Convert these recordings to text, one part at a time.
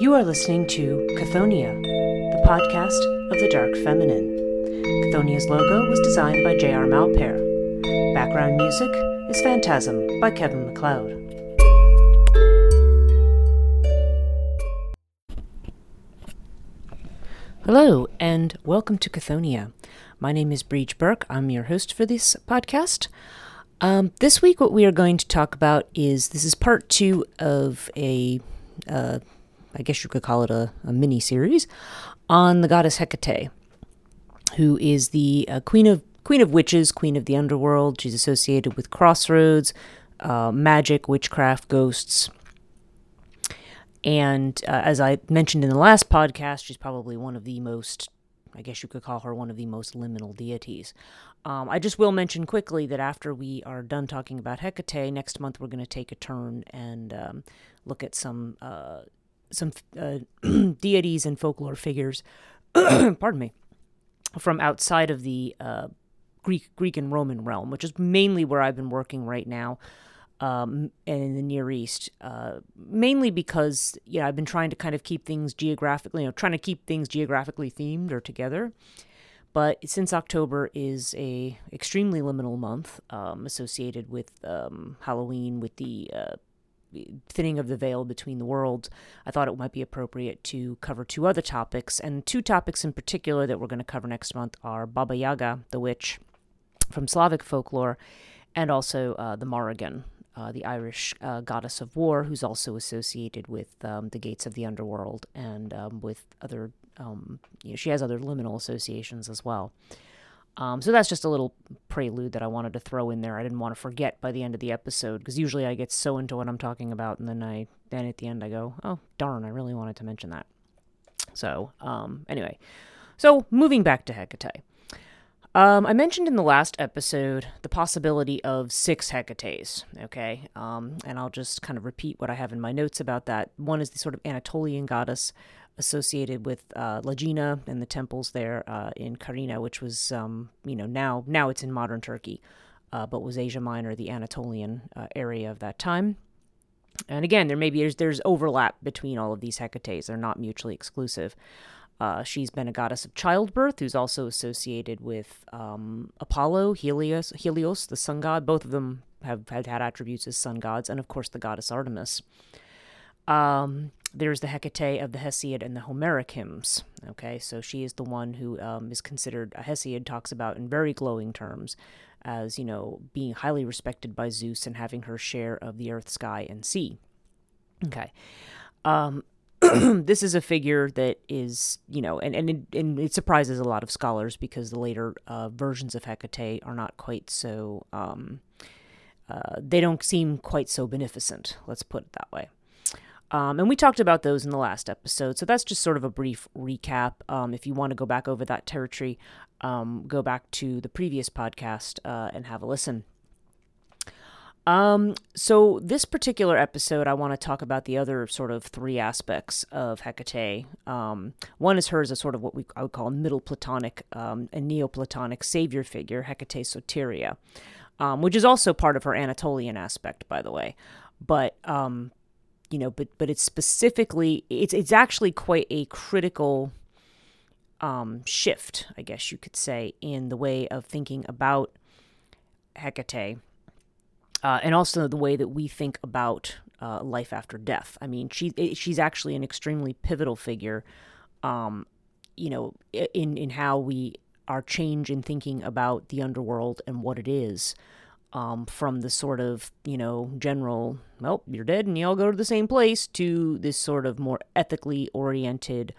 You are listening to Chthoniya, the podcast of the Dark Feminine. Chthoniya's logo was designed by J.R. Malpair. Background music is Phantasm by Kevin MacLeod. Hello, and welcome to Chthoniya. My name is Breach Burke. I'm your host for this podcast. Um, this week, what we are going to talk about is this is part two of a uh, I guess you could call it a, a mini series, on the goddess Hecate, who is the uh, queen of queen of witches, queen of the underworld. She's associated with crossroads, uh, magic, witchcraft, ghosts. And uh, as I mentioned in the last podcast, she's probably one of the most, I guess you could call her one of the most liminal deities. Um, I just will mention quickly that after we are done talking about Hecate, next month we're going to take a turn and um, look at some uh, some uh, deities and folklore figures, pardon me, from outside of the uh, Greek Greek and Roman realm, which is mainly where I've been working right now, um, and in the Near East, uh, mainly because yeah I've been trying to kind of keep things geographically, you know, trying to keep things geographically themed or together. But since October is a extremely liminal month, um, associated with um, Halloween, with the uh, thinning of the veil between the worlds, I thought it might be appropriate to cover two other topics. And two topics in particular that we're going to cover next month are Baba Yaga, the witch from Slavic folklore, and also uh, the Morrigan, uh, the Irish uh, goddess of war, who's also associated with um, the gates of the underworld and um, with other, um, you know, she has other liminal associations as well. Um, so that's just a little prelude that I wanted to throw in there. I didn't want to forget by the end of the episode because usually I get so into what I'm talking about, and then I then at the end I go, oh darn, I really wanted to mention that. So um, anyway, so moving back to Hecate. Um, I mentioned in the last episode the possibility of six Hecates, okay? Um, and I'll just kind of repeat what I have in my notes about that. One is the sort of Anatolian goddess associated with uh, Lagina and the temples there uh, in Karina, which was, um, you know, now now it's in modern Turkey, uh, but was Asia Minor, the Anatolian uh, area of that time. And again, there maybe there's, there's overlap between all of these Hecates; they're not mutually exclusive. Uh, she's been a goddess of childbirth, who's also associated with um, Apollo, Helios, Helios, the sun god. Both of them have, have had attributes as sun gods, and of course the goddess Artemis. Um, there's the Hecate of the Hesiod and the Homeric hymns. Okay, so she is the one who um, is considered, a Hesiod talks about in very glowing terms as, you know, being highly respected by Zeus and having her share of the earth, sky, and sea. Okay. Um, this is a figure that is, you know, and, and, it, and it surprises a lot of scholars because the later uh, versions of Hecate are not quite so, um, uh, they don't seem quite so beneficent, let's put it that way. Um, and we talked about those in the last episode. So that's just sort of a brief recap. Um, if you want to go back over that territory, um, go back to the previous podcast uh, and have a listen. Um, so this particular episode, I want to talk about the other sort of three aspects of Hecate. Um, one is her as a sort of what we I would call a middle Platonic um, and Neoplatonic savior figure, Hecate Soteria, which is also part of her Anatolian aspect, by the way. But you know, but but it's specifically it's it's actually quite a critical um, shift, I guess you could say, in the way of thinking about Hecate, uh, and also the way that we think about uh, life after death. I mean, she she's actually an extremely pivotal figure, um, you know, in in how we our change in thinking about the underworld and what it is um, from the sort of, you know, general, well, you're dead and you all go to the same place, to this sort of more ethically oriented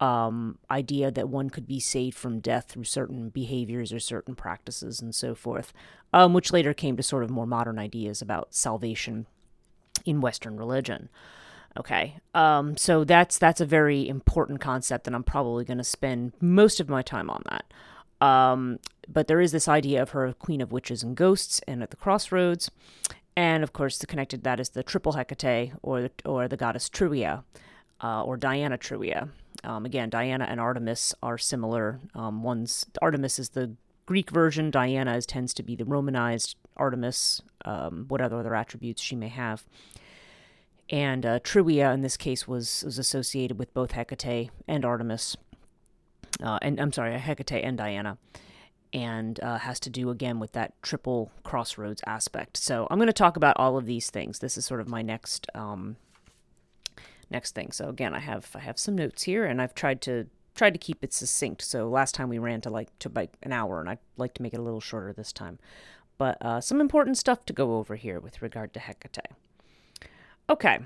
um, idea that one could be saved from death through certain behaviors or certain practices and so forth, um, which later came to sort of more modern ideas about salvation in Western religion. Okay, um, so that's that's a very important concept, and I'm probably going to spend most of my time on that. Um, but there is this idea of her queen of witches and ghosts and at the crossroads. And of course, the connected that is the triple Hecate or the, or the goddess Trivia uh, or Diana Trivia. Um, again, Diana and Artemis are similar. Um, one's Artemis is the Greek version. Diana is, tends to be the Romanized Artemis, um, whatever other attributes she may have. And uh, Trivia, in this case, was, was associated with both Hecate and Artemis. Uh, and I'm sorry, Hecate and Diana. And uh, has to do again with that triple crossroads aspect. So I'm going to talk about all of these things. This is sort of my next um, next thing. So again, I have I have some notes here, and I've tried to tried to keep it succinct. So last time we ran to like to like an hour, and I'd like to make it a little shorter this time. But uh, some important stuff to go over here with regard to Hecate. Okay.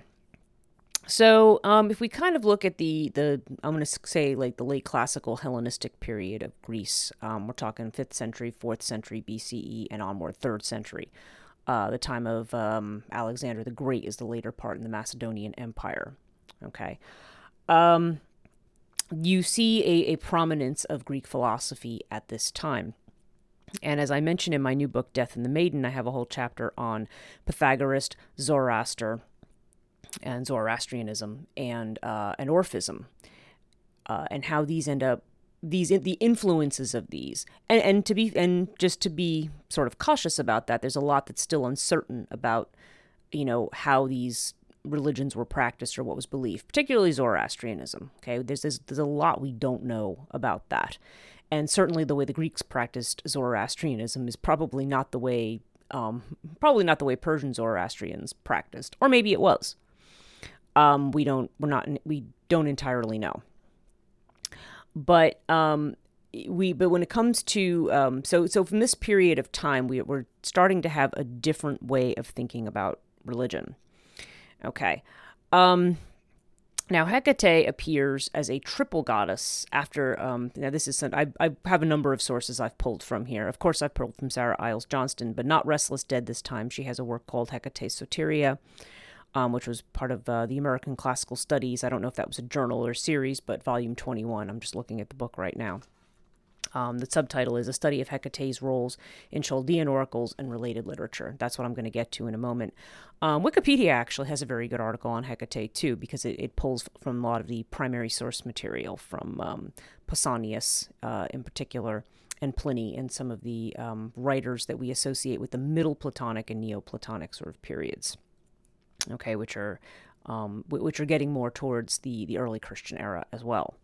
So, um, if we kind of look at the the I'm going to say like the late classical Hellenistic period of Greece, um, we're talking fifth century, fourth century BCE, and onward, third century. Uh, the time of um, Alexander the Great is the later part in the Macedonian Empire. Okay. Um, you see a, a prominence of Greek philosophy at this time. And as I mentioned in my new book, Death and the Maiden, I have a whole chapter on Pythagoras, Zoroaster, and Zoroastrianism, and uh, and Orphism, uh, and how these end up these the influences of these, and and to be and just to be sort of cautious about that. There's a lot that's still uncertain about, you know, how these religions were practiced or what was believed, particularly Zoroastrianism. Okay, there's, there's there's a lot we don't know about that, and certainly the way the Greeks practiced Zoroastrianism is probably not the way um, probably not the way Persian Zoroastrians practiced, or maybe it was. Um, we don't we're not we don't entirely know, but um, we but when it comes to um, so so from this period of time we, we're starting to have a different way of thinking about religion Okay. Um, now, Hecate appears as a triple goddess after. Um, now, this is some, I, I have a number of sources I've pulled from here. Of course, I've pulled from Sarah Iles Johnston, but not Restless Dead this time. She has a work called Hecate Soteria, um, which was part of uh, the American Classical Studies. I don't know if that was a journal or a series, but volume 21. I'm just looking at the book right now. Um, the subtitle is A Study of Hecate's Roles in Chaldean Oracles and Related Literature. That's what I'm going to get to in a moment. Um, Wikipedia actually has a very good article on Hecate, too, because it, it pulls from a lot of the primary source material from um, Pausanias uh, in particular and Pliny and some of the um, writers that we associate with the Middle Platonic and Neoplatonic sort of periods, okay, which are um, which are getting more towards the, the early Christian era as well.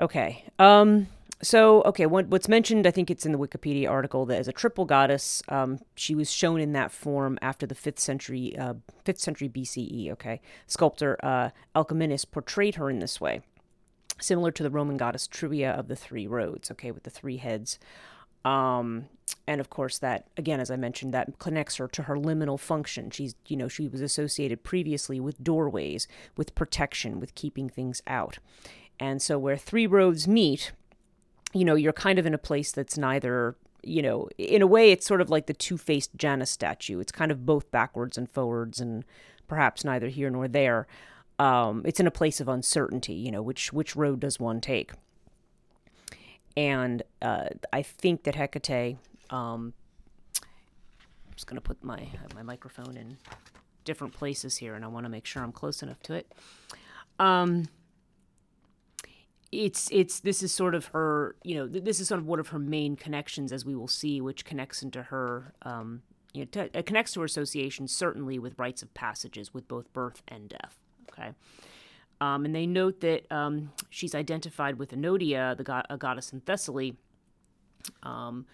Okay. Um, so okay what, what's mentioned i think it's in the wikipedia article that as a triple goddess um, she was shown in that form after the 5th century uh, 5th century bce okay sculptor uh, alcamenes portrayed her in this way similar to the roman goddess trivia of the three roads okay with the three heads um, and of course that again as i mentioned that connects her to her liminal function she's you know she was associated previously with doorways with protection with keeping things out and so where three roads meet you know, you're kind of in a place that's neither, you know, in a way, it's sort of like the two faced Janus statue. It's kind of both backwards and forwards and perhaps neither here nor there. Um, it's in a place of uncertainty, you know, which, which road does one take? And uh, I think that Hecate, um, I'm just going to put my, my microphone in different places here, and I want to make sure I'm close enough to it. Um, it's it's this is sort of her you know this is sort of one of her main connections as we will see which connects into her um you know to, it connects to her association certainly with rites of passages with both birth and death okay um, and they note that um, she's identified with Enodia, the go- a goddess in Thessaly, um,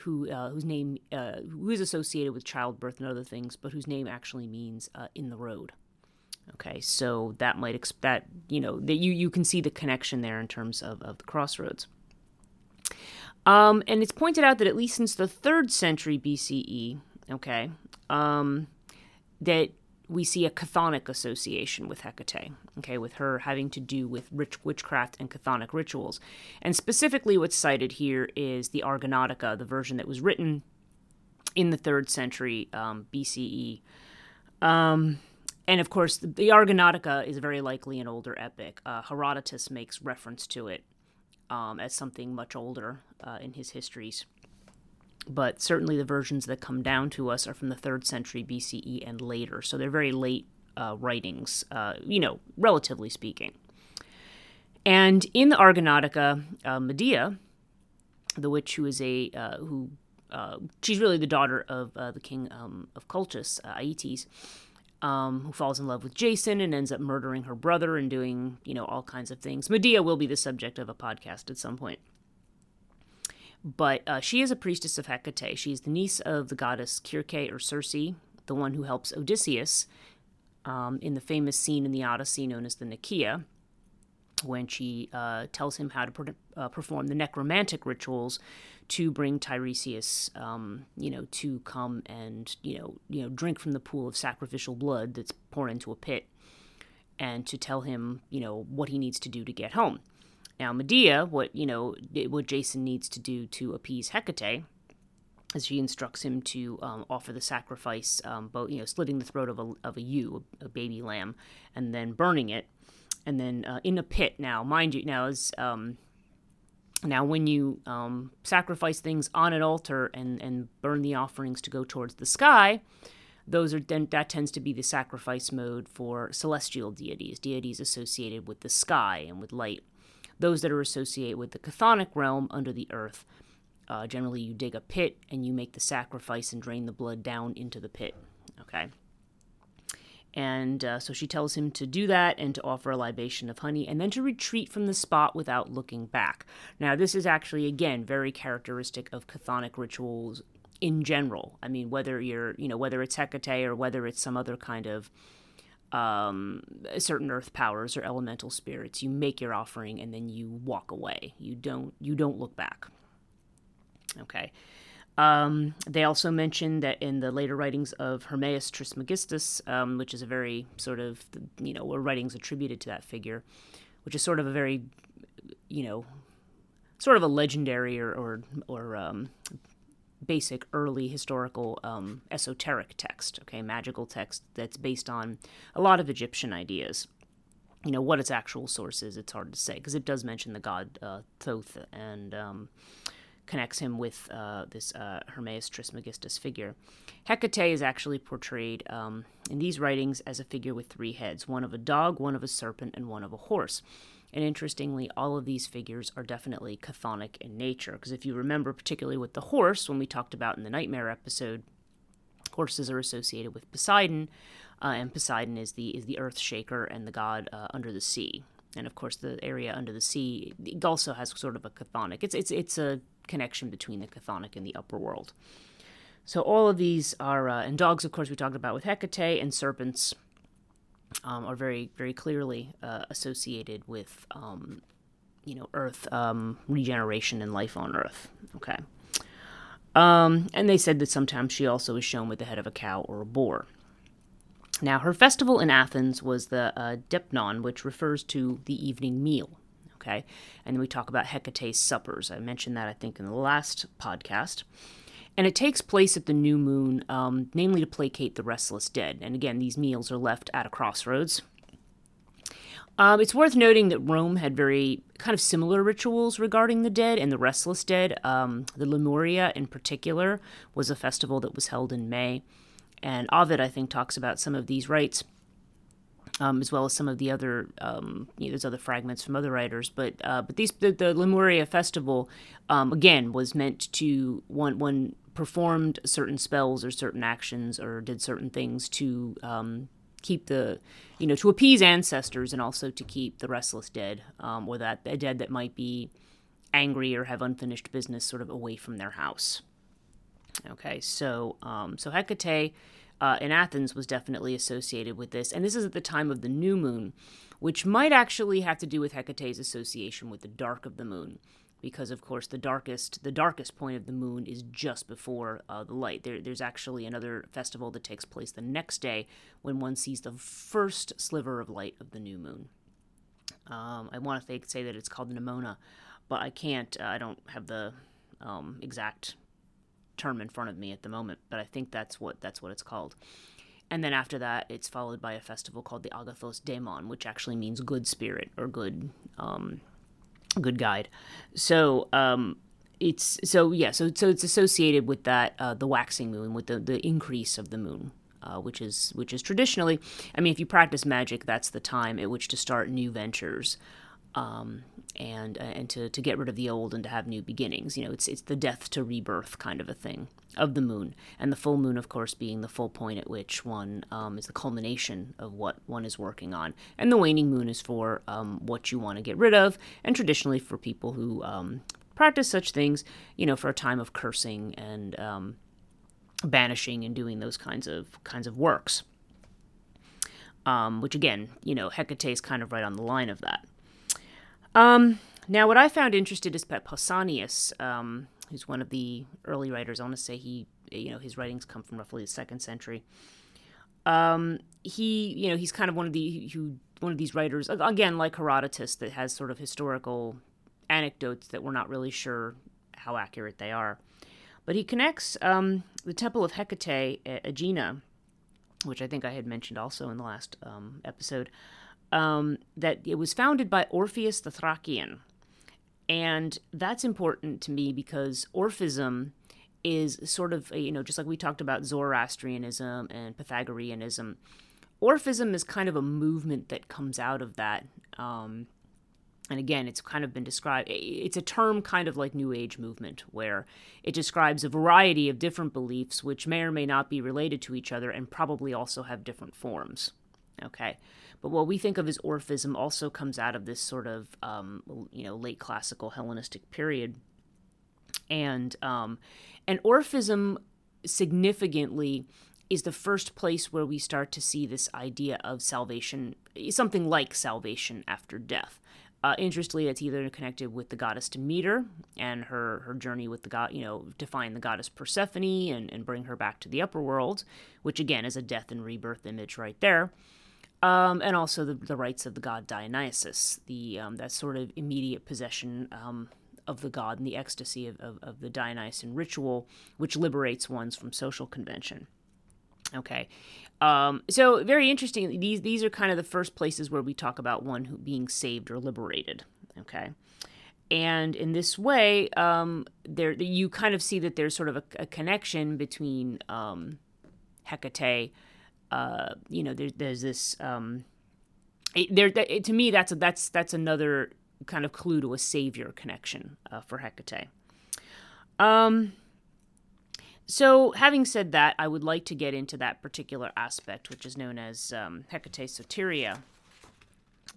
who uh, whose name uh, who is associated with childbirth and other things, but whose name actually means uh, in the road. Okay, so that might that you know that you you can see the connection there in terms of of the crossroads. Um, and it's pointed out that at least since the third century BCE, okay, um, that we see a chthonic association with Hecate, okay, with her having to do with rich witchcraft and chthonic rituals. And specifically, what's cited here is the Argonautica, the version that was written in the third century um, BCE. Um, and of course, the, Argonautica is very likely an older epic. Uh, Herodotus makes reference to it um, as something much older uh, in his histories. But certainly the versions that come down to us are from the third century BCE and later. So they're very late uh, writings, uh, you know, relatively speaking. And in the Argonautica, uh, Medea, the witch who is a uh, who she's really the daughter of the king um, of Colchis, Aeetes um, who falls in love with Jason and ends up murdering her brother and doing, you know, all kinds of things. Medea will be the subject of a podcast at some point. But uh, she is a priestess of Hecate. She's the niece of the goddess Circe or Circe, the one who helps Odysseus um, in the famous scene in the Odyssey known as the Nekyia, when she uh, tells him how to uh, perform the necromantic rituals to bring Tiresias, um, you know, to come and you know, you know, drink from the pool of sacrificial blood that's poured into a pit, and to tell him, you know, what he needs to do to get home. Now, Medea, what you know, what Jason needs to do to appease Hecate, as she instructs him to um, offer the sacrifice, um, both you know, slitting the throat of a of a ewe, a baby lamb, and then burning it and then uh, in a pit. Now, mind you, now is um, now when you um, sacrifice things on an altar and and burn the offerings to go towards the sky, those are then that tends to be the sacrifice mode for celestial deities, deities associated with the sky and with light. Those that are associated with the chthonic realm under the earth. Uh, generally, you dig a pit and you make the sacrifice and drain the blood down into the pit. Okay. And uh, so she tells him to do that and to offer a libation of honey and then to retreat from the spot without looking back. Now, this is actually, again, very characteristic of chthonic rituals in general. I mean, whether you're, you know, whether it's Hecate or whether it's some other kind of um, certain earth powers or elemental spirits, you make your offering and then you walk away. You don't, you don't look back. Okay. Um, they also mention that in the later writings of Hermes Trismegistus, um, which is a very sort of, you know, writings attributed to that figure, which is sort of a very, you know, sort of a legendary or, or, or um, basic early historical um, esoteric text, okay, magical text that's based on a lot of Egyptian ideas. You know, what its actual source is, it's hard to say, because it does mention the god uh, Thoth and um, connects him with uh, this uh, Hermes Trismegistus figure. Hecate is actually portrayed um, in these writings as a figure with three heads one of a dog, one of a serpent, and one of a horse. And interestingly, all of these figures are definitely chthonic in nature. Because if you remember, particularly with the horse, when we talked about in the Nightmare episode, horses are associated with Poseidon, uh, and Poseidon is the is the earth shaker and the god uh, under the sea. And of course, the area under the sea also has sort of a chthonic. It's it's it's a connection between the chthonic and the upper world. So all of these are, uh, and dogs, of course, we talked about with Hecate, and serpents um, are very, very clearly uh, associated with, um, you know, Earth um, regeneration and life on Earth. Okay. Um, and they said that sometimes she also is shown with the head of a cow or a boar. Now, her festival in Athens was the uh, Deipnon, which refers to the evening meal okay? And then we talk about Hecate's suppers. I mentioned that, I think, in the last podcast. And it takes place at the new moon, um, namely to placate the restless dead. And again, these meals are left at a crossroads. Um, it's worth noting that Rome had very kind of similar rituals regarding the dead and the restless dead. Um, the Lemuria, in particular, was a festival that was held in May. And Ovid, I think, talks about some of these rites um, as well as some of the other um, you know, there's other fragments from other writers. But uh, but these the, the Lemuria festival um, again was meant to one one performed certain spells or certain actions or did certain things to um, keep the you know to appease ancestors and also to keep the restless dead um, or that dead that might be angry or have unfinished business sort of away from their house. Okay, so um, so Hecate uh, in Athens was definitely associated with this. And this is at the time of the new moon, which might actually have to do with Hecate's association with the dark of the moon. Because of course the darkest the darkest point of the moon is just before uh, the light. There, there's actually another festival that takes place the next day when one sees the first sliver of light of the new moon. Um, I want to say that it's called Nemona, but I can't. Uh, I don't have the um, exact term in front of me at the moment, but I think that's what that's what it's called. And then after that, it's followed by a festival called the Agathos Daemon, which actually means good spirit or good um, good guide. So um, it's so yeah, so so it's associated with that uh, the waxing moon, with the the increase of the moon. Uh, which is which is traditionally, I mean, if you practice magic, that's the time at which to start new ventures. Um, and uh, and to, to get rid of the old and to have new beginnings. You know, it's it's the death to rebirth kind of a thing of the moon, and the full moon, of course, being the full point at which one um, is the culmination of what one is working on, and the waning moon is for um, what you want to get rid of, and traditionally for people who um, practice such things, you know, for a time of cursing and um, banishing and doing those kinds of kinds of works. Um, which again, you know, Hecate is kind of right on the line of that. Um, now, what I found interesting is that Pausanias, um, who's one of the early writers, I want to say he, you know, his writings come from roughly the second century. Um, he, you know, he's kind of one of the who one of these writers again, like Herodotus, that has sort of historical anecdotes that we're not really sure how accurate they are. But he connects um, the temple of Hecate at Aegina, which I think I had mentioned also in the last um, episode, um, that it was founded by Orpheus the Thracian. And that's important to me because Orphism is sort of, you know, just like we talked about Zoroastrianism and Pythagoreanism, Orphism is kind of a movement that comes out of that. Um, and again, it's kind of been described, it's a term kind of like New Age movement, where it describes a variety of different beliefs which may or may not be related to each other and probably also have different forms. Okay. But what we think of as Orphism also comes out of this sort of, um, you know, late classical Hellenistic period. And, um, and Orphism significantly is the first place where we start to see this idea of salvation, something like salvation after death. Uh, interestingly, it's either connected with the goddess Demeter and her, her journey with the god, you know, to find the goddess Persephone and, and bring her back to the upper world, which again is a death and rebirth image right there um, and also the, the rites of the god Dionysus, the um, that sort of immediate possession um, of the god and the ecstasy of, of, of, the Dionysian ritual, which liberates ones from social convention. Okay, um, so very interesting. These these are kind of the first places where we talk about one who being saved or liberated. Okay. And in this way, um, there you kind of see that there's sort of a, a connection between um, Hecate, uh, you know, there, there's this. Um, it, there, it, to me, that's a, that's that's another kind of clue to a savior connection uh, for Hecate. Um, so, having said that, I would like to get into that particular aspect, which is known as um, Hecate Soteria,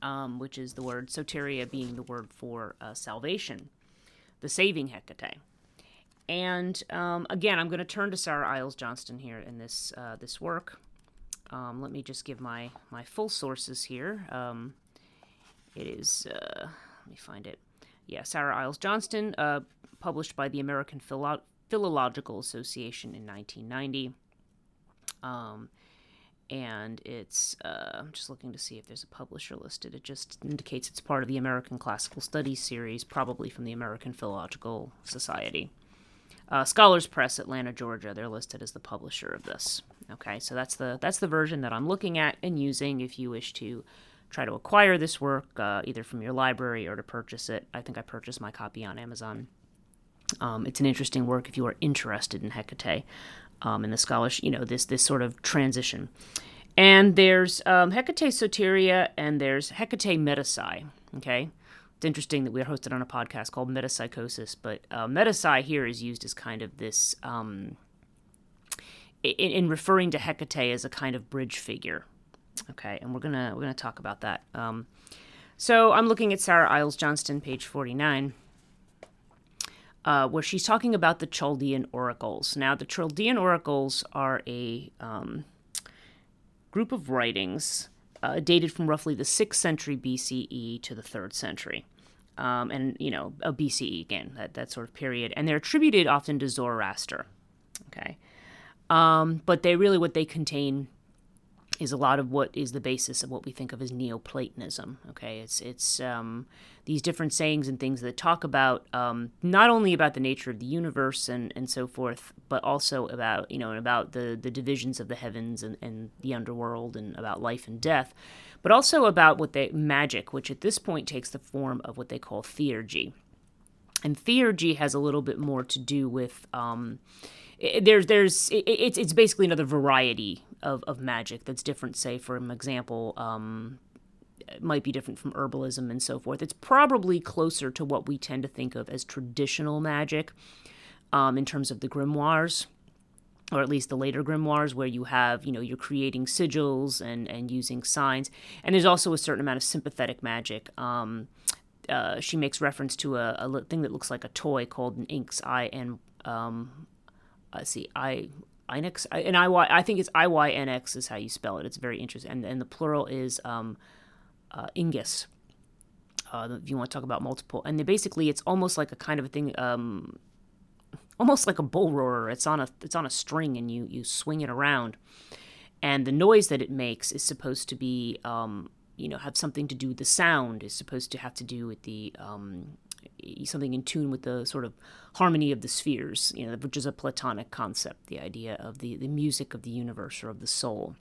um, which is the word soteria being the word for uh, salvation, the saving Hecate. And um, again, I'm going to turn to Sarah Iles Johnston here in this uh, this work. Um, let me just give my, my full sources here. Um, it is, uh, let me find it. Yeah, Sarah Iles Johnston, uh, published by the American Philo- Philological Association in 1990. Um, and it's, uh, I'm just looking to see if there's a publisher listed. It just indicates it's part of the American Classical Studies series, probably from the American Philological Society. Uh, Scholars Press, Atlanta, Georgia. They're listed as the publisher of this. Okay, so that's the that's the version that I'm looking at and using. If you wish to try to acquire this work, uh, either from your library or to purchase it, I think I purchased my copy on Amazon. Um, it's an interesting work if you are interested in Hecate um, and the scholarship. You know this this sort of transition. And there's um, Hecate Soteria and there's Hecate Metapsy. Okay, it's interesting that we are hosted on a podcast called Metapsychosis, but uh, Metapsy here is used as kind of this, um, in, in, referring to Hecate as a kind of bridge figure. Okay, and we're gonna we're gonna talk about that. Um, so I'm looking at Sarah Iles Johnston, page 49. Uh, where she's talking about the Chaldean oracles. Now, the Chaldean oracles are a um, group of writings uh, dated from roughly the 6th century BCE to the 3rd century um, and you know a BCE again that that sort of period, and they're attributed often to Zoroaster. Okay, um, but they really what they contain is a lot of what is the basis of what we think of as Neoplatonism. Okay, it's it's um, these different sayings and things that talk about um, not only about the nature of the universe and, and so forth, but also about you know about the the divisions of the heavens and, and the underworld and about life and death but also about what they magic, which at this point takes the form of what they call theurgy. And theurgy has a little bit more to do with um, there's there's it's it's basically another variety of, of magic that's different. Say, for example, um, might be different from herbalism and so forth. It's probably closer to what we tend to think of as traditional magic um, in terms of the grimoires or at least the later grimoires where you have you know you're creating sigils and and using signs and there's also a certain amount of sympathetic magic um, uh, she makes reference to a, a, thing that looks like a toy called an inks i and um, let's see i Inx and I think it's I Y N X is how you spell it. It's very interesting, and and the plural is um, uh, Ingus. Uh, if you want to talk about multiple, and basically it's almost like a kind of a thing, um, almost like a bull roarer. It's on a it's on a string, and you you swing it around, and the noise that it makes is supposed to be um, you know have something to do with the sound. Is supposed to have to do with the um, something in tune with the sort of harmony of the spheres, you know, which is a Platonic concept, the idea of the, the music of the universe or of the soul.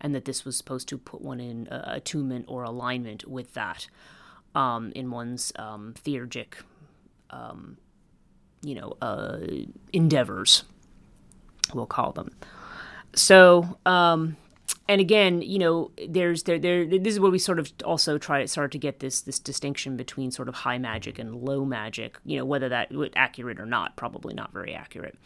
And that this was supposed to put one in uh, attunement or alignment with that um, in one's um, theurgic, um, you know, uh, endeavors, we'll call them. So, um, and again, you know, there's there there. This is where we sort of also try to start to get this this distinction between sort of high magic and low magic. You know, whether that accurate or not, probably not very accurate.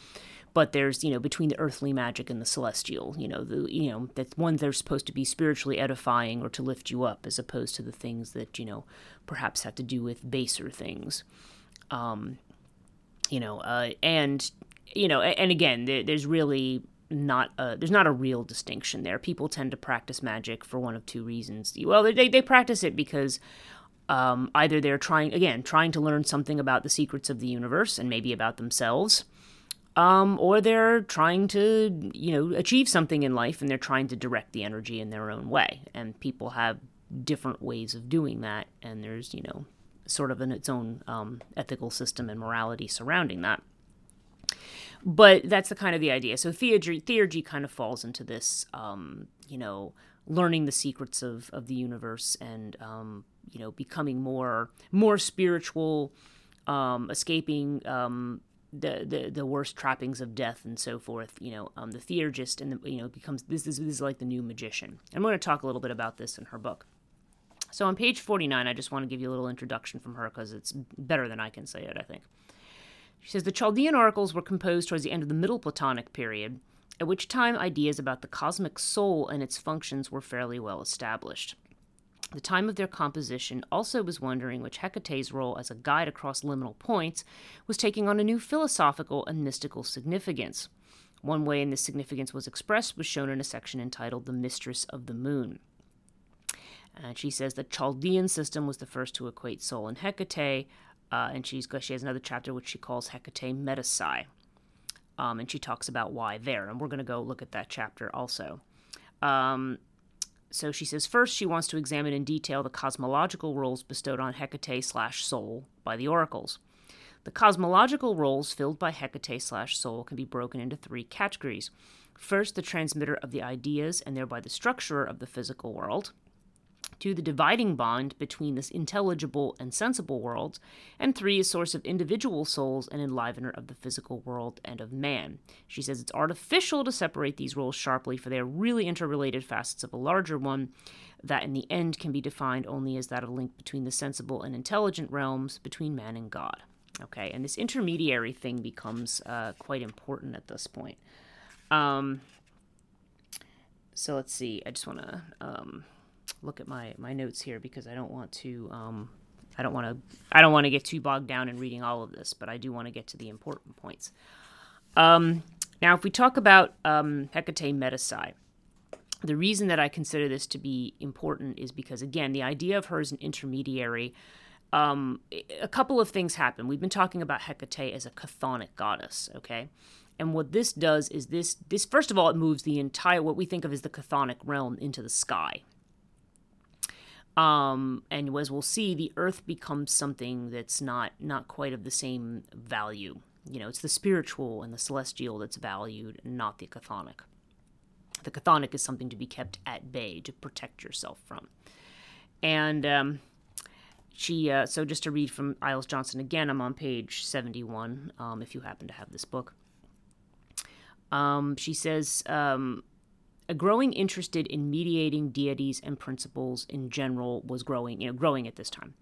But there's you know between the earthly magic and the celestial. You know, the you know that ones that are supposed to be spiritually edifying or to lift you up, as opposed to the things that you know perhaps have to do with baser things. Um, you know, uh, and you know, and again, there, there's really not a there's not a real distinction there. People tend to practice magic for one of two reasons. Well, they they practice it because um, either they're trying again trying to learn something about the secrets of the universe and maybe about themselves, um, or they're trying to you know achieve something in life and they're trying to direct the energy in their own way. And people have different ways of doing that, and there's you know sort of in its own um, ethical system and morality surrounding that but that's the kind of the idea. So theurgy, theurgy kind of falls into this, um, you know, learning the secrets of, of the universe and um, you know becoming more more spiritual, um, escaping um, the, the the worst trappings of death and so forth. You know, um, the theurgist and the, you know becomes this is, this is like the new magician. I'm going to talk a little bit about this in her book. So on page 49, I just want to give you a little introduction from her because it's better than I can say it. I think. She says the Chaldean oracles were composed towards the end of the Middle Platonic period, at which time ideas about the cosmic soul and its functions were fairly well established. The time of their composition also was wondering which Hecate's role as a guide across liminal points was taking on a new philosophical and mystical significance. One way in this significance was expressed was shown in a section entitled The Mistress of the Moon. And she says the Chaldean system was the first to equate soul and Hecate, uh, and she's she has another chapter which she calls Hecate Metapsy, um, and she talks about why there, and we're going to go look at that chapter also. Um, so she says first she wants to examine in detail the cosmological roles bestowed on Hecate slash Soul by the oracles. The cosmological roles filled by Hecate slash Soul can be broken into three categories. First, the transmitter of the ideas and thereby the structurer of the physical world to the dividing bond between this intelligible and sensible worlds, and three, a source of individual souls and enlivener of the physical world and of man. She says it's artificial to separate these roles sharply, for they are really interrelated facets of a larger one that in the end can be defined only as that of link between the sensible and intelligent realms between man and God. Okay, and this intermediary thing becomes uh, quite important at this point. Um, so let's see. I just want to um, look at my my notes here because I don't want to um, I don't want to I don't want to get too bogged down in reading all of this, but I do want to get to the important points. Um, now, if we talk about um, Hecate Metapsy, the reason that I consider this to be important is because again, the idea of her as an intermediary. Um, a couple of things happen. We've been talking about Hecate as a chthonic goddess, okay? And what this does is this this first of all it moves the entire what we think of as the chthonic realm into the sky, um, and as we'll see, the earth becomes something that's not not quite of the same value. You know, it's the spiritual and the celestial that's valued, not the chthonic. The chthonic is something to be kept at bay to protect yourself from. And um, she, uh, so just to read from Iles Johnston again, I'm on page 71, um, if you happen to have this book. Um, she says, um, a growing interest in mediating deities and principles in general was growing, you know, growing at this time.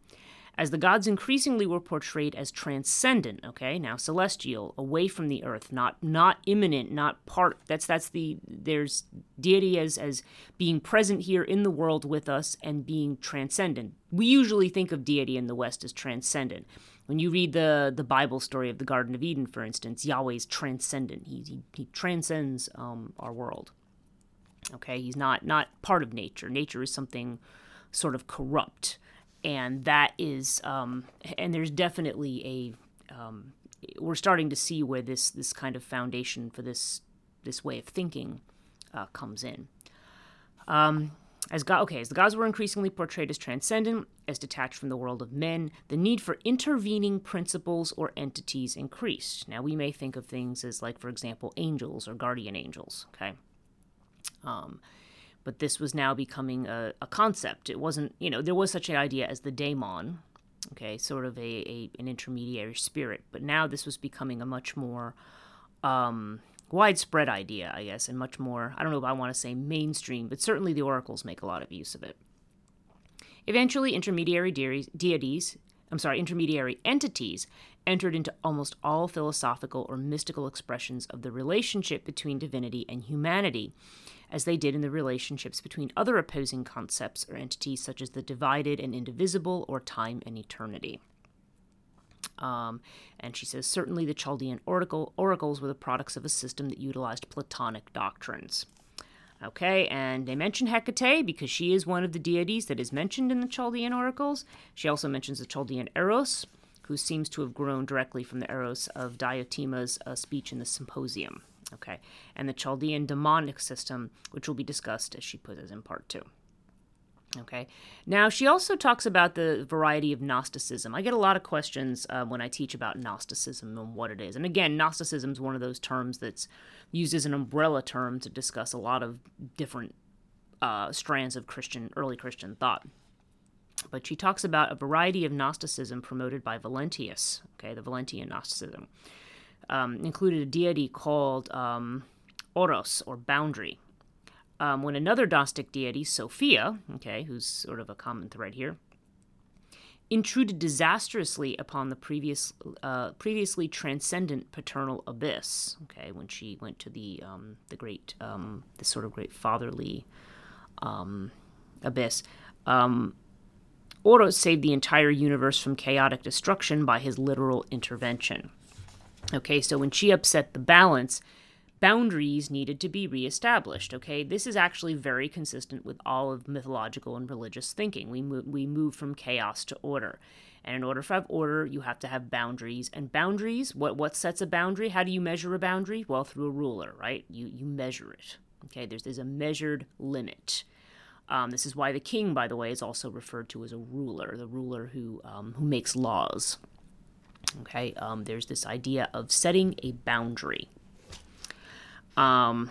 As the gods increasingly were portrayed as transcendent, okay, now celestial, away from the earth, not not immanent, not part. That's that's the there's deity as as being present here in the world with us and being transcendent. We usually think of deity in the West as transcendent. When you read the the Bible story of the Garden of Eden, for instance, Yahweh's transcendent. He he, he transcends um, our world. Okay, he's not not part of nature. Nature is something sort of corrupt, and that is um, and there's definitely a um, we're starting to see where this this kind of foundation for this this way of thinking uh, comes in. Um, as God, okay, as the gods were increasingly portrayed as transcendent, as detached from the world of men, the need for intervening principles or entities increased. Now, we may think of things as, like, for example, angels or guardian angels, okay? Um, but this was now becoming a, a, concept. It wasn't, you know, there was such an idea as the daemon, okay, sort of a, a an intermediary spirit. But now this was becoming a much more um, widespread idea, I guess, and much more, I don't know if I want to say mainstream, but certainly the oracles make a lot of use of it. Eventually, intermediary deities, I'm sorry, intermediary entities entered into almost all philosophical or mystical expressions of the relationship between divinity and humanity, as they did in the relationships between other opposing concepts or entities such as the divided and indivisible or time and eternity. Um, and she says certainly the Chaldean oracle, oracles were the products of a system that utilized Platonic doctrines. Okay, and they mention Hecate because she is one of the deities that is mentioned in the Chaldean oracles. She also mentions the Chaldean Eros, who seems to have grown directly from the Eros of Diotima's uh, speech in the Symposium. Okay, and the Chaldean demonic system, which will be discussed as she puts as in part two. Okay. Now, she also talks about the variety of Gnosticism. I get a lot of questions uh, when I teach about Gnosticism and what it is. And again, Gnosticism is one of those terms that's used as an umbrella term to discuss a lot of different uh, strands of Christian, early Christian thought. But she talks about a variety of Gnosticism promoted by Valentinus, okay, the Valentinian Gnosticism. Um, included a deity called um, Oros, or boundary, um, when another Gnostic deity, Sophia, okay, who's sort of a common thread here, intruded disastrously upon the previous, uh, previously transcendent paternal abyss. Okay, when she went to the um, the great, um, the sort of great fatherly um, abyss. Um, Oros saved the entire universe from chaotic destruction by his literal intervention. Okay, so when she upset the balance, boundaries needed to be reestablished. Okay, this is actually very consistent with all of mythological and religious thinking. We move, we move from chaos to order, and in order to have order, you have to have boundaries. And boundaries, what what sets a boundary? How do you measure a boundary? Well, through a ruler, right? You you measure it. Okay, there's there's a measured limit. Um, this is why the king, by the way, is also referred to as a ruler, the ruler who um, who makes laws. Okay, um, there's this idea of setting a boundary. Um,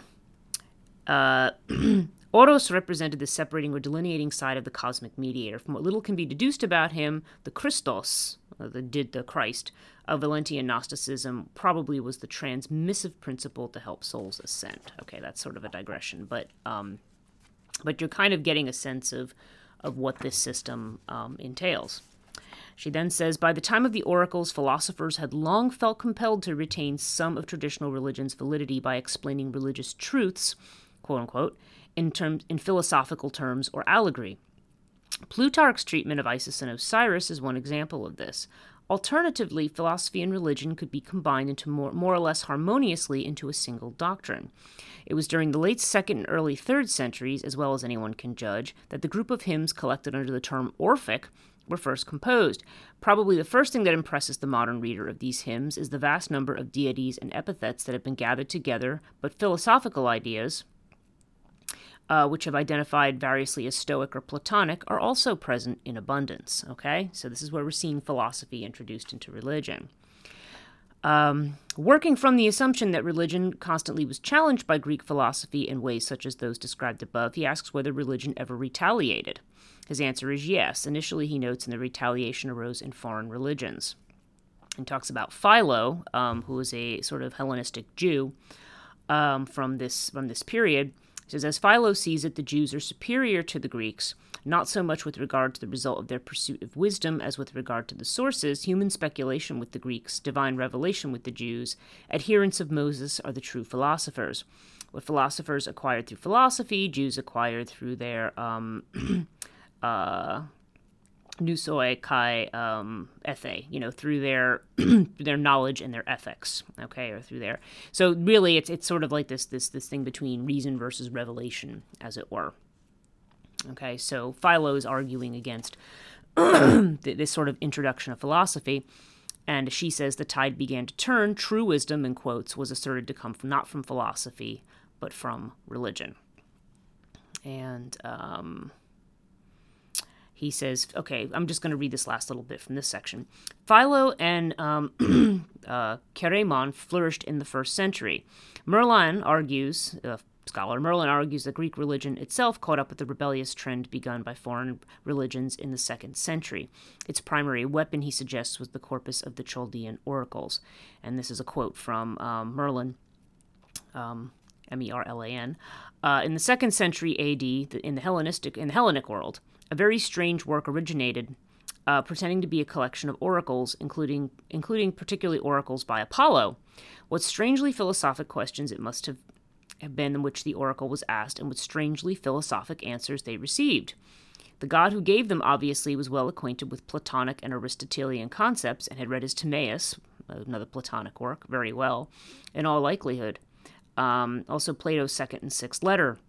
uh, Oros represented the separating or delineating side of the cosmic mediator. From what little can be deduced about him, the Christos, uh, the did the Christ of Valentinian Gnosticism, probably was the transmissive principle to help souls ascend. Okay, that's sort of a digression, but um, but you're kind of getting a sense of of what this system um, entails. She then says By the time of the oracles, philosophers had long felt compelled to retain some of traditional religion's validity by explaining religious truths, quote unquote, in, in philosophical terms or allegory. Plutarch's treatment of Isis and Osiris is one example of this. Alternatively, philosophy and religion could be combined into more, more or less harmoniously into a single doctrine. It was during the late second and early third centuries, as well as anyone can judge, that the group of hymns collected under the term Orphic were first composed. Probably the first thing that impresses the modern reader of these hymns is the vast number of deities and epithets that have been gathered together, but philosophical ideas, uh, which have identified variously as Stoic or Platonic, are also present in abundance. Okay, so this is where we're seeing philosophy introduced into religion. Um, working from the assumption that religion constantly was challenged by Greek philosophy in ways such as those described above, he asks whether religion ever retaliated. His answer is yes. Initially, he notes, and the retaliation arose in foreign religions. And talks about Philo, um, who was a sort of Hellenistic Jew um, from this from this period, It says, as Philo sees it, the Jews are superior to the Greeks, not so much with regard to the result of their pursuit of wisdom as with regard to the sources, human speculation with the Greeks, divine revelation with the Jews, adherents of Moses are the true philosophers. What philosophers acquired through philosophy, Jews acquired through their um, uh, nusoi kai um, ethe, you know, through their their knowledge and their ethics, okay, or through their. So really, it's it's sort of like this this this thing between reason versus revelation, as it were. Okay, so Philo is arguing against this sort of introduction of philosophy. And she says the tide began to turn. True wisdom, in quotes, was asserted to come from, not from philosophy, but from religion. And um, he says, okay, I'm just going to read this last little bit from this section. Philo and um, uh, flourished in the first century. Merlan argues, uh, scholar Merlan argues that Greek religion itself caught up with the rebellious trend begun by foreign religions in the second century. Its primary weapon, he suggests, was the corpus of the Chaldean oracles. And this is a quote from um, Merlan. Um, M E R L A N, uh, in the second century AD, in the Hellenistic in the Hellenic world, a very strange work originated, uh, pretending to be a collection of oracles, including including particularly oracles by Apollo. What strangely philosophic questions it must have been in which the oracle was asked, and what strangely philosophic answers they received. The god who gave them obviously was well acquainted with Platonic and Aristotelian concepts and had read his Timaeus, another Platonic work, very well, in all likelihood. Um, also, Plato's second and sixth letter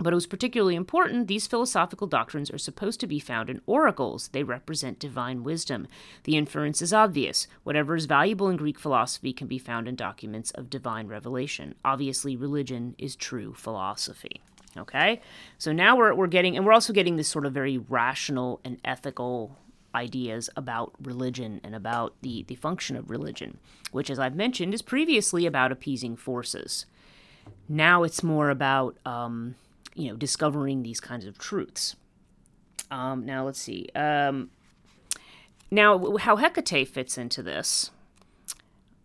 but it was particularly important these philosophical doctrines are supposed to be found in oracles. They represent divine wisdom. The inference is obvious. Whatever is valuable in Greek philosophy can be found in documents of divine revelation. Obviously, religion is true philosophy. Okay? So now we're, we're getting, and we're also getting this sort of very rational and ethical ideas about religion and about the, the function of religion, which, as I've mentioned, is previously about appeasing forces. Now it's more about um, you know, discovering these kinds of truths. Um, now, let's see. Um, now, how Hecate fits into this.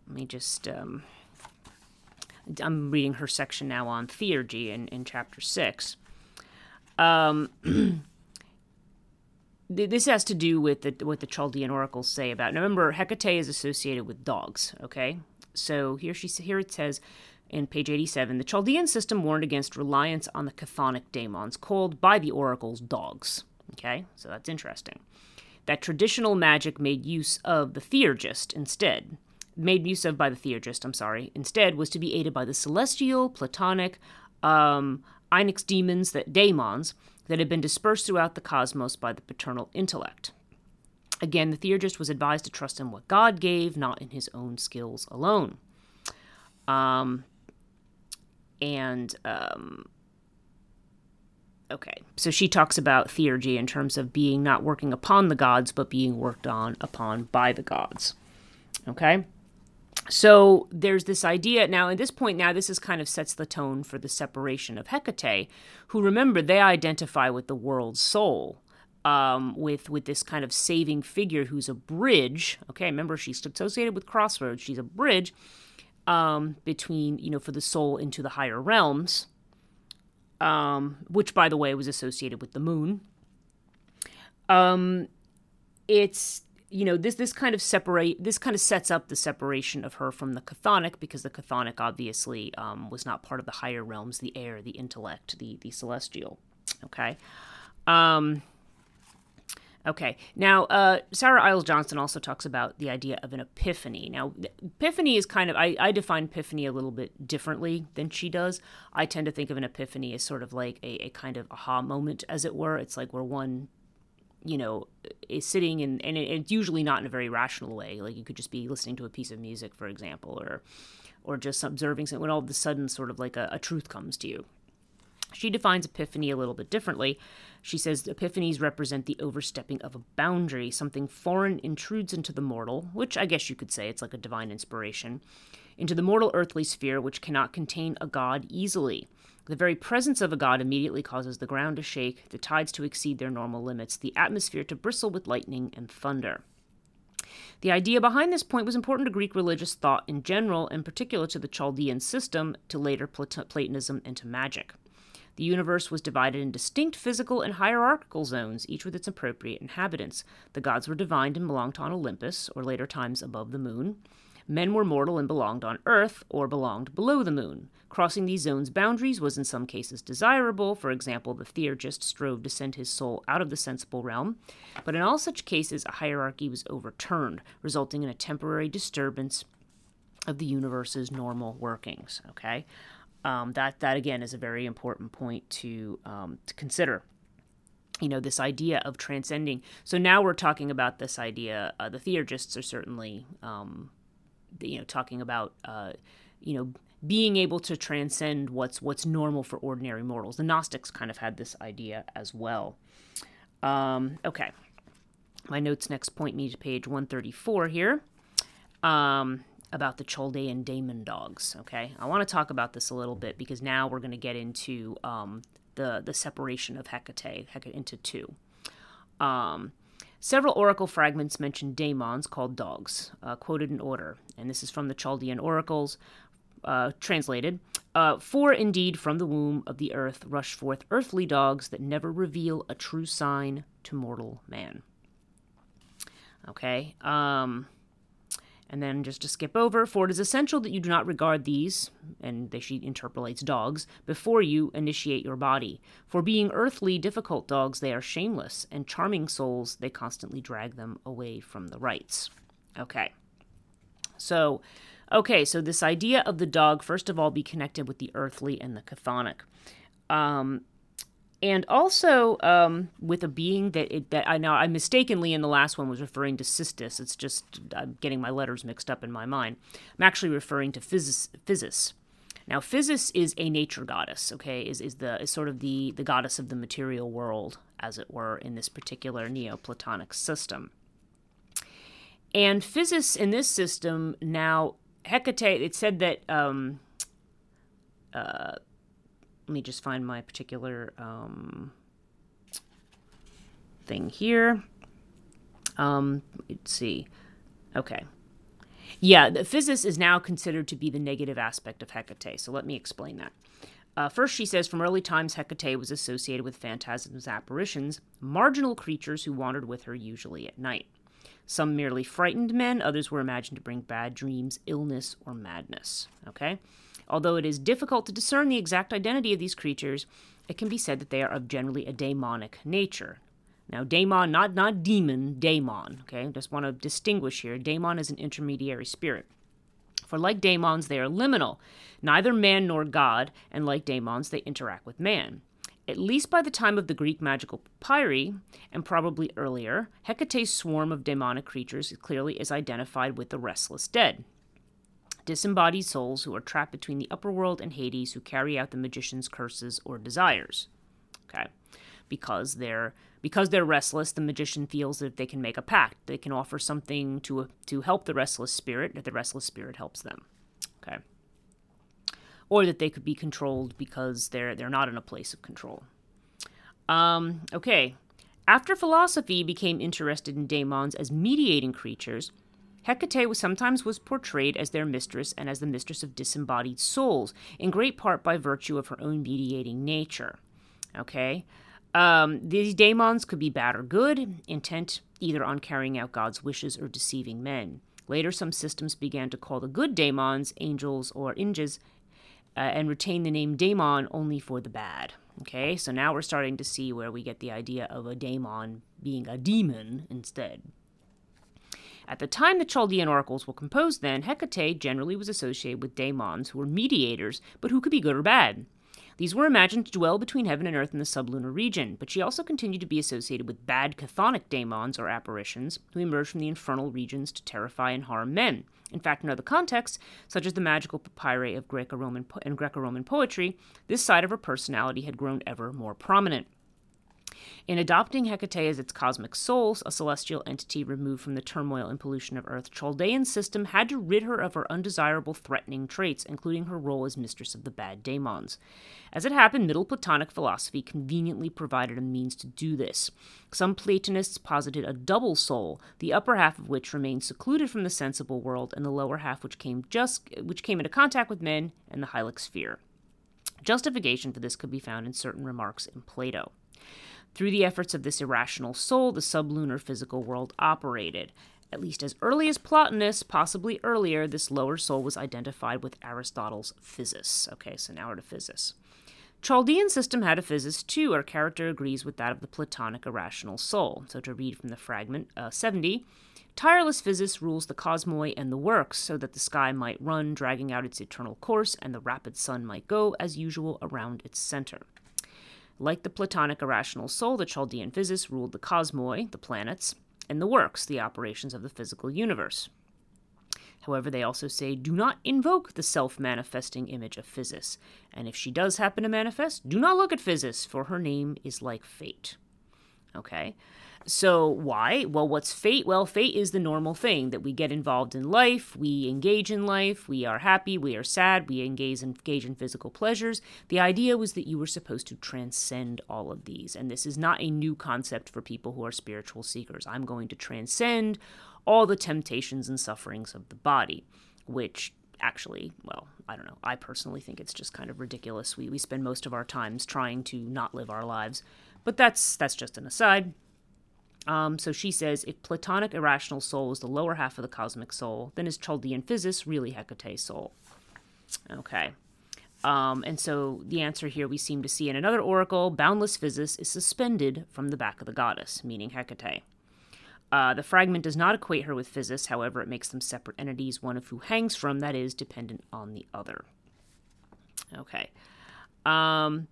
Let me just. Um, I'm reading her section now on theurgy in, in chapter 6. Um, this has to do with the, what the Chaldean oracles say about. Now, remember, Hecate is associated with dogs. Okay, so here she here it says, in page 87, the Chaldean system warned against reliance on the chthonic daemons, called by the oracles dogs. Okay, so that's interesting. That traditional magic made use of the theurgist instead, made use of by the theurgist, I'm sorry, instead was to be aided by the celestial, platonic, um, Onyx demons, that daemons, that had been dispersed throughout the cosmos by the paternal intellect. Again, the theurgist was advised to trust in what God gave, not in his own skills alone. Um, and um, okay. So she talks about theurgy in terms of being not working upon the gods but being worked on upon by the gods. Okay? So there's this idea now at this point now this is kind of sets the tone for the separation of hecate who remember they identify with the world's soul um, with with this kind of saving figure who's a bridge. Okay? Remember she's associated with crossroads. She's a bridge um, between, you know, for the soul into the higher realms, um, which, by the way, was associated with the moon. Um, it's you know this this kind of separate this kind of sets up the separation of her from the chthonic because the chthonic obviously um, was not part of the higher realms, the air, the intellect, the the celestial. Okay. Um, Okay. Now, uh, Sarah Iles Johnston also talks about the idea of an epiphany. Now, epiphany is kind of, I, I, define epiphany a little bit differently than she does. I tend to think of an epiphany as sort of like a, a kind of aha moment, as it were. It's like where one, you know, is sitting in, and it's usually not in a very rational way. Like you could just be listening to a piece of music, for example, or, or just observing something when all of a sudden sort of like a, a truth comes to you. She defines epiphany a little bit differently. She says epiphanies represent the overstepping of a boundary. Something foreign intrudes into the mortal, which I guess you could say it's like a divine inspiration, into the mortal earthly sphere which cannot contain a god easily. The very presence of a god immediately causes the ground to shake, the tides to exceed their normal limits, the atmosphere to bristle with lightning and thunder. The idea behind this point was important to Greek religious thought in general, and particular to the Chaldean system, to later Platonism, and to magic. The universe was divided in distinct physical and hierarchical zones, each with its appropriate inhabitants. The gods were divine and belonged on Olympus, or later times above the moon. Men were mortal and belonged on Earth, or belonged below the moon. Crossing these zones' boundaries was in some cases desirable. For example, the theurgist strove to send his soul out of the sensible realm. But in all such cases, a hierarchy was overturned, resulting in a temporary disturbance of the universe's normal workings. Okay, um, that that again is a very important point to um, to consider. You know this idea of transcending. So now we're talking about this idea. Uh, the theurgists are certainly, um, you know, talking about, uh, you know, being able to transcend what's what's normal for ordinary mortals. The Gnostics kind of had this idea as well. Um, okay, my notes next point me to page 134 here um, about the Chaldean daemon dogs. Okay, I want to talk about this a little bit because now we're going to get into um, the the separation of Hecate, Hecate into two. Um, Several oracle fragments mention daemons called dogs, uh, quoted in order, and this is from the Chaldean oracles, uh, translated, uh, for indeed from the womb of the earth rush forth earthly dogs that never reveal a true sign to mortal man. Okay, um, and then just to skip over, for it is essential that you do not regard these, and she interpolates dogs, before you initiate your body. For being earthly, difficult dogs, they are shameless, and charming souls, they constantly drag them away from the rights. Okay. So, Okay, so this idea of the dog, first of all, be connected with the earthly and the chthonic. Um, and also um, with a being that it, that I now I mistakenly in the last one was referring to Sistis. It's just I'm getting my letters mixed up in my mind. I'm actually referring to Physis. Physis. Now, Physis is a nature goddess. Okay, is is the is sort of the the goddess of the material world, as it were, in this particular Neoplatonic system. And Physis in this system now Hecate, it said that. Um, uh, let me just find my particular um, thing here. Um, let's see. Okay. Yeah, the physis is now considered to be the negative aspect of Hecate, so let me explain that. Uh, first, she says from early times, Hecate was associated with phantasms, apparitions, marginal creatures who wandered with her usually at night. Some merely frightened men, others were imagined to bring bad dreams, illness, or madness. Okay? Although it is difficult to discern the exact identity of these creatures, it can be said that they are of generally a daemonic nature. Now, daemon, not not demon, daemon. Okay, just want to distinguish here. Daemon is an intermediary spirit. For like daemons, they are liminal, neither man nor god, and like daemons, they interact with man. At least by the time of the Greek magical papyri, and probably earlier, Hecate's swarm of demonic creatures clearly is identified with the restless dead. Disembodied souls who are trapped between the upper world and Hades who carry out the magician's curses or desires. Okay. Because they're because they're restless, the magician feels that if they can make a pact. They can offer something to to help the restless spirit, if the restless spirit helps them. Okay or that they could be controlled because they're they're not in a place of control. Um, okay. After philosophy became interested in daemons as mediating creatures, Hecate was sometimes was portrayed as their mistress and as the mistress of disembodied souls, in great part by virtue of her own mediating nature. Okay? Um, these daemons could be bad or good, intent either on carrying out God's wishes or deceiving men. Later, some systems began to call the good daemons angels or inges, uh, and retain the name daemon only for the bad. Okay, so now we're starting to see where we get the idea of a daemon being a demon instead. At the time the Chaldean oracles were composed, then, Hecate generally was associated with daemons who were mediators, but who could be good or bad. These were imagined to dwell between heaven and earth in the sublunar region, but she also continued to be associated with bad chthonic daemons or apparitions who emerged from the infernal regions to terrify and harm men. In fact, in other contexts, such as the magical papyri of Greco-Roman po- and Greco-Roman poetry, this side of her personality had grown ever more prominent. In adopting Hecate as its cosmic soul, a celestial entity removed from the turmoil and pollution of Earth, Chaldean system had to rid her of her undesirable, threatening traits, including her role as mistress of the bad daemons. As it happened, Middle Platonic philosophy conveniently provided a means to do this. Some Platonists posited a double soul, the upper half of which remained secluded from the sensible world, and the lower half which came just which came into contact with men and the Hylic sphere. Justification for this could be found in certain remarks in Plato. Through the efforts of this irrational soul, the sublunar physical world operated. At least as early as Plotinus, possibly earlier, this lower soul was identified with Aristotle's physis. Okay, so now we're to physis. Chaldean system had a physis too. Our character agrees with that of the Platonic irrational soul. So to read from the fragment uh, 70, tireless physis rules the cosmoi and the works, so that the sky might run, dragging out its eternal course, and the rapid sun might go, as usual, around its center. Like the Platonic irrational soul, the Chaldean physis ruled the cosmoi, the planets, and the works, the operations of the physical universe. However, they also say do not invoke the self manifesting image of Physis, and if she does happen to manifest, do not look at Physis, for her name is like fate. Okay? So, why? Well, what's fate? Well, fate is the normal thing that we get involved in life, we engage in life, we are happy, we are sad, we engage in, engage in physical pleasures. The idea was that you were supposed to transcend all of these. And this is not a new concept for people who are spiritual seekers. I'm going to transcend all the temptations and sufferings of the body, which actually, well, I don't know. I personally think it's just kind of ridiculous. We, we spend most of our times trying to not live our lives. But that's that's just an aside. Um, so she says if Platonic irrational soul is the lower half of the cosmic soul, then is Chaldean physis really Hecate's soul? Okay. Um, and so the answer here we seem to see in another oracle boundless physis is suspended from the back of the goddess, meaning Hecate. Uh, the fragment does not equate her with Physis, however, it makes them separate entities, one of who hangs from, that is, dependent on the other. Okay. Um,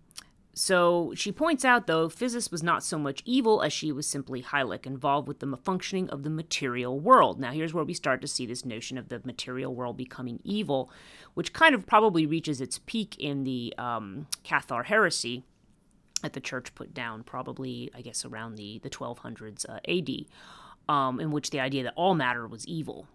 so she points out, though, Physis was not so much evil as she was simply Hylic, involved with the functioning of the material world. Now, here's where we start to see this notion of the material world becoming evil, which kind of probably reaches its peak in the um, Cathar heresy that the church put down, probably, I guess, around the, the 1200s uh, AD, um, in which the idea that all matter was evil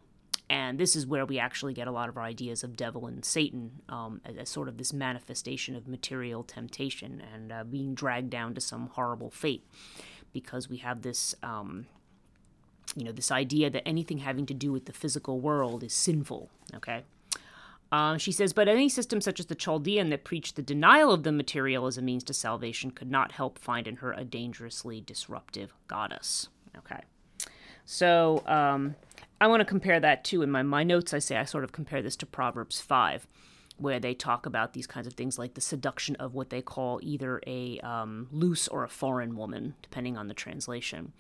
and this is where we actually get a lot of our ideas of devil and Satan um, as, as, sort of this manifestation of material temptation and uh, being dragged down to some horrible fate, because we have this, um, you know, this idea that anything having to do with the physical world is sinful. Okay. Uh, she says, but any system such as the Chaldean that preached the denial of the material as a means to salvation could not help find in her a dangerously disruptive goddess. Okay. So, um, I want to compare that too. In my, my notes, I say I sort of compare this to Proverbs 5, where they talk about these kinds of things like the seduction of what they call either a um, loose or a foreign woman, depending on the translation,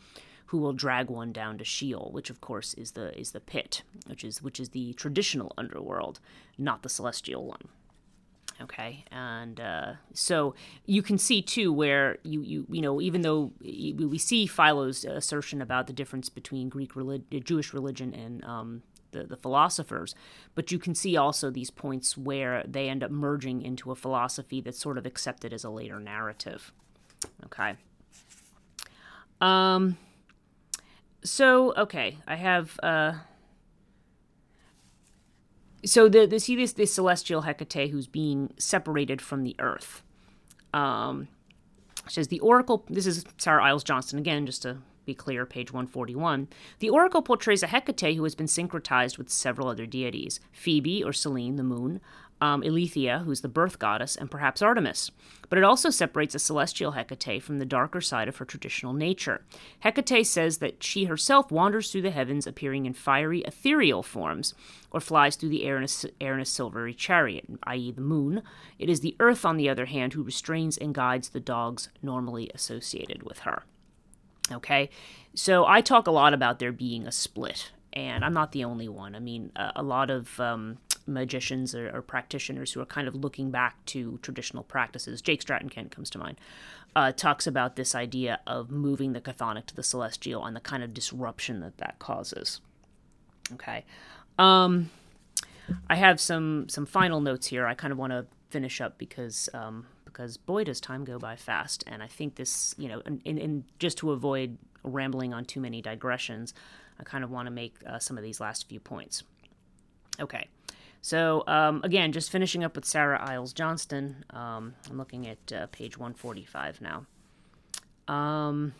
who will drag one down to Sheol, which of course is the is the pit, which is which is the traditional underworld, not the celestial one okay and uh, so you can see too where you you you know even though we see philo's assertion about the difference between greek religion jewish religion and um, the, the philosophers but you can see also these points where they end up merging into a philosophy that's sort of accepted as a later narrative. Okay. Um so okay i have uh so the, the see this this celestial Hecate who's being separated from the earth. Um, says the oracle. This is Sarah Iles Johnston again, just to be clear, page 141. The oracle portrays a Hecate who has been syncretized with several other deities Phoebe or Selene, the moon, um, Eileithyia, who's the birth goddess, and perhaps Artemis. But it also separates a celestial Hecate from the darker side of her traditional nature. Hecate says that she herself wanders through the heavens, appearing in fiery, ethereal forms, or flies through the air in a, air in a silvery chariot, i.e., the moon. It is the earth, on the other hand, who restrains and guides the dogs normally associated with her. Okay, so I talk a lot about there being a split, and I'm not the only one. I mean, a, a lot of um, magicians or, or, practitioners who are kind of looking back to traditional practices. Jake Stratton Kent comes to mind. Uh, talks about this idea of moving the chthonic to the celestial and the kind of disruption that that causes. Okay, um, I have some some final notes here. I kind of want to finish up because um, because boy does time go by fast, and I think this you know, and, just to avoid rambling on too many digressions, I kind of want to make uh, some of these last few points. Okay. So um, again, just finishing up with Sarah Iles Johnston. Um, I'm looking at uh, page 145 now. Um,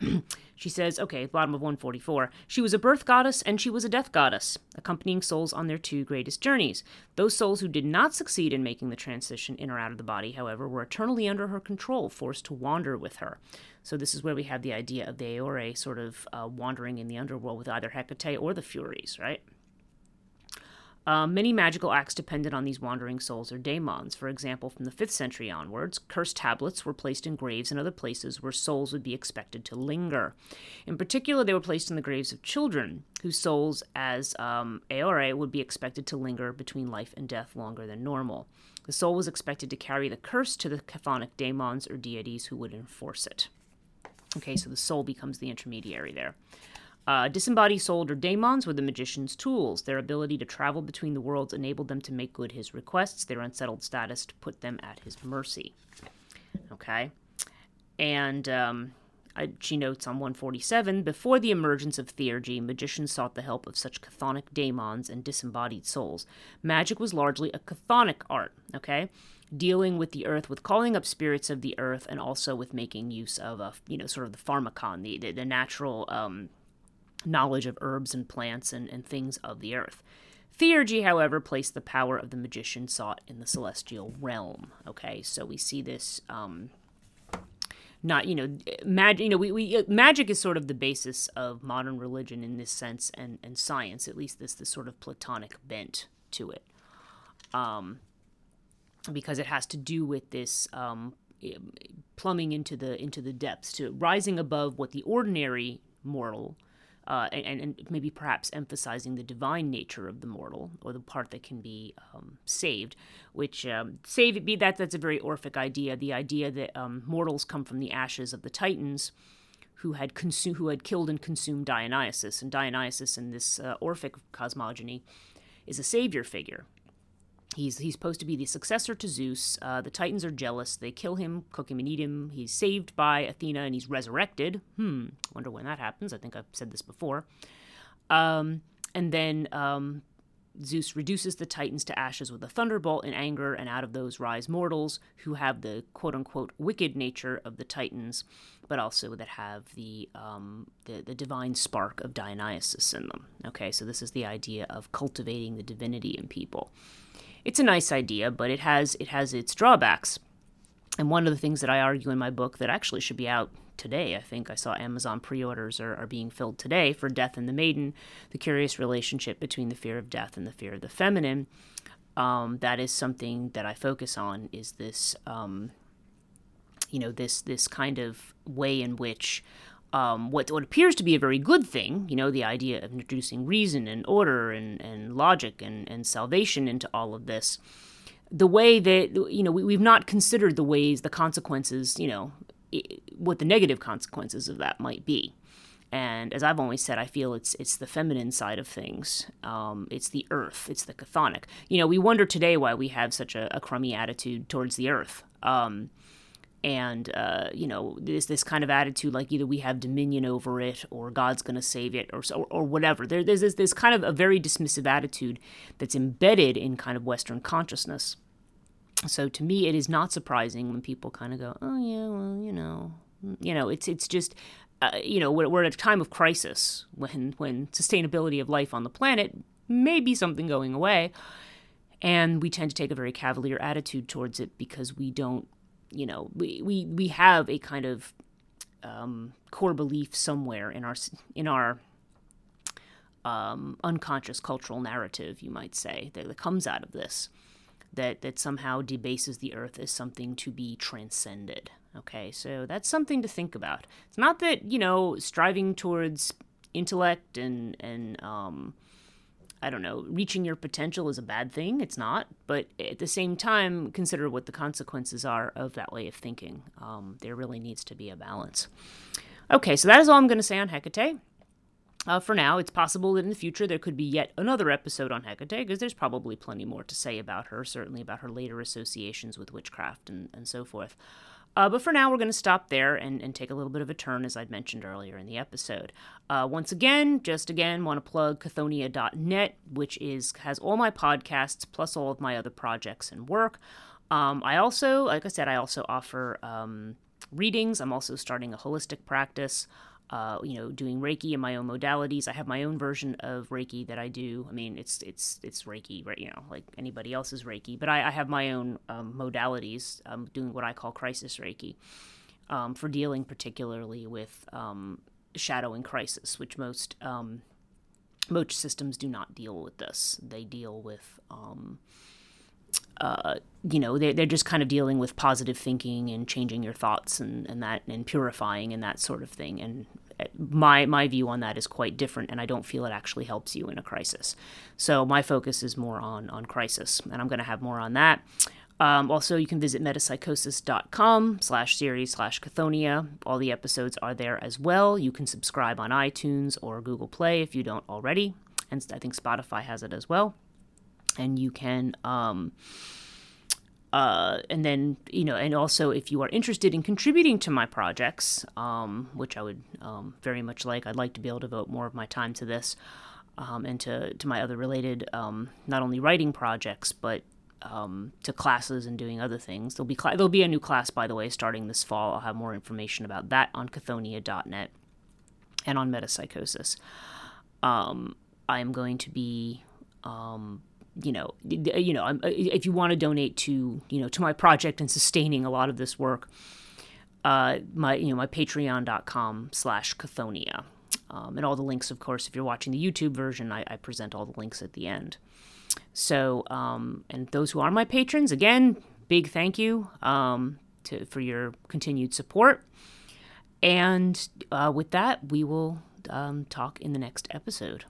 She says, okay, bottom of 144, she was a birth goddess and she was a death goddess, accompanying souls on their two greatest journeys. Those souls who did not succeed in making the transition in or out of the body, however, were eternally under her control, forced to wander with her. So this is where we have the idea of the Aore sort of uh, wandering in the underworld with either Hecate or the Furies, right? Uh, many magical acts depended on these wandering souls or daemons. For example, from the 5th century onwards, cursed tablets were placed in graves and other places where souls would be expected to linger. In particular, they were placed in the graves of children, whose souls, as um, Aore, would be expected to linger between life and death longer than normal. The soul was expected to carry the curse to the chthonic daemons or deities who would enforce it. Okay, so the soul becomes the intermediary there. Uh, disembodied souls or daemons were the magician's tools. Their ability to travel between the worlds enabled them to make good his requests, their unsettled status put them at his mercy. Okay? And um, she notes on 147 before the emergence of theurgy, magicians sought the help of such chthonic daemons and disembodied souls. Magic was largely a chthonic art, okay? Dealing with the earth, with calling up spirits of the earth, and also with making use of a, you know, sort of the pharmakon, the, the, the natural um, knowledge of herbs and plants and, and things of the earth. Theurgy, however, placed the power of the magician sought in the celestial realm. Okay, so we see this. Um, not you know magic you know we, we uh, magic is sort of the basis of modern religion in this sense and and science at least this this sort of platonic bent to it um because it has to do with this um plumbing into the into the depths to rising above what the ordinary mortal uh, and, and, maybe perhaps emphasizing the divine nature of the mortal or the part that can be um, saved, which um, save be that that's a very Orphic idea. The idea that um, mortals come from the ashes of the Titans, who had consumed, who had killed and consumed Dionysus, and Dionysus in this uh, Orphic cosmogony is a savior figure. He's he's supposed to be the successor to Zeus. Uh, the Titans are jealous. They kill him, cook him, and eat him. He's saved by Athena, and he's resurrected. Hmm. Wonder when that happens. I think I've said this before. Um, and then um, Zeus reduces the Titans to ashes with a thunderbolt in anger, and out of those rise mortals who have the quote unquote wicked nature of the Titans, but also that have the, um, the, the divine spark of Dionysus in them. Okay, so this is the idea of cultivating the divinity in people it's a nice idea, but it has it has its drawbacks. And one of the things that I argue in my book that actually should be out today, I think I saw Amazon pre-orders are, are being filled today for Death and the Maiden, the curious relationship between the fear of death and the fear of the feminine. Um, that is something that I focus on. Is this, um, you know, this this kind of way in which um, what, what appears to be a very good thing, you know, the idea of introducing reason and order and, and logic and, and salvation into all of this, the way that, you know, we, we've not considered the ways, the consequences, you know, what the negative consequences of that might be. And as I've always said, I feel it's it's the feminine side of things. Um, it's the earth. It's the chthonic. You know, we wonder today why we have such a, a crummy attitude towards the earth. Um, and uh, you know there's this kind of attitude like either we have dominion over it or god's going to save it or, or, or whatever. There, there's this, this kind of a very dismissive attitude that's embedded in kind of western consciousness. So to me it is not surprising when people kind of go oh yeah well you know you know it's it's just uh, you know we're, we're at a time of crisis when when sustainability of life on the planet may be something going away and we tend to take a very cavalier attitude towards it because we don't you know, we, we, we have a kind of um, core belief somewhere in our in our um, unconscious cultural narrative, you might say, that, that comes out of this, that that somehow debases the earth as something to be transcended. Okay, so that's something to think about. It's not that you know striving towards intellect and and um, I don't know, reaching your potential is a bad thing. It's not. But at the same time, consider what the consequences are of that way of thinking. Um, there really needs to be a balance. Okay, so that is all I'm going to say on Hecate. Uh, for now, it's possible that in the future there could be yet another episode on Hecate, because there's probably plenty more to say about her, certainly about her later associations with witchcraft and, and so forth. Uh, but for now, we're going to stop there and, and take a little bit of a turn, as I'd mentioned earlier in the episode. Uh, once again, just again, want to plug chthoniya.net, which is has all my podcasts plus all of my other projects and work. Um, I also, like I said, I also offer um, readings. I'm also starting a holistic practice. Uh, you know, doing Reiki in my own modalities. I have my own version of Reiki that I do. I mean, it's it's it's Reiki, right? You know, like anybody else's Reiki, but I, I have my own um, modalities. I'm doing what I call crisis Reiki um, for dealing particularly with um, shadow and crisis, which most um, most systems do not deal with this. They deal with um, uh, you know, they're, they're just kind of dealing with positive thinking and changing your thoughts and, and that and purifying and that sort of thing. And my my view on that is quite different, and I don't feel it actually helps you in a crisis. So my focus is more on on crisis, and I'm going to have more on that. Um, also, you can visit metapsychosis.com slash series slash Chthoniya. All the episodes are there as well. You can subscribe on iTunes or Google Play if you don't already. And I think Spotify has it as well and you can um, uh, and then you know and also if you are interested in contributing to my projects um, which i would um, very much like i'd like to be able to devote more of my time to this um, and to, to my other related um, not only writing projects but um, to classes and doing other things. There'll be cl- there'll be a new class by the way starting this fall. I'll have more information about that on chthoniya.net and on metapsychosis. Um, i'm going to be um, you know, you know, uh, if you want to donate to, you know, to my project and sustaining a lot of this work, uh, my, you know, my patreon.com slash Chthoniya. Um, and all the links, of course, if you're watching the YouTube version, I, I present all the links at the end. So, um, and those who are my patrons, again, big thank you um, to, for your continued support. And uh, with that, we will um, talk in the next episode.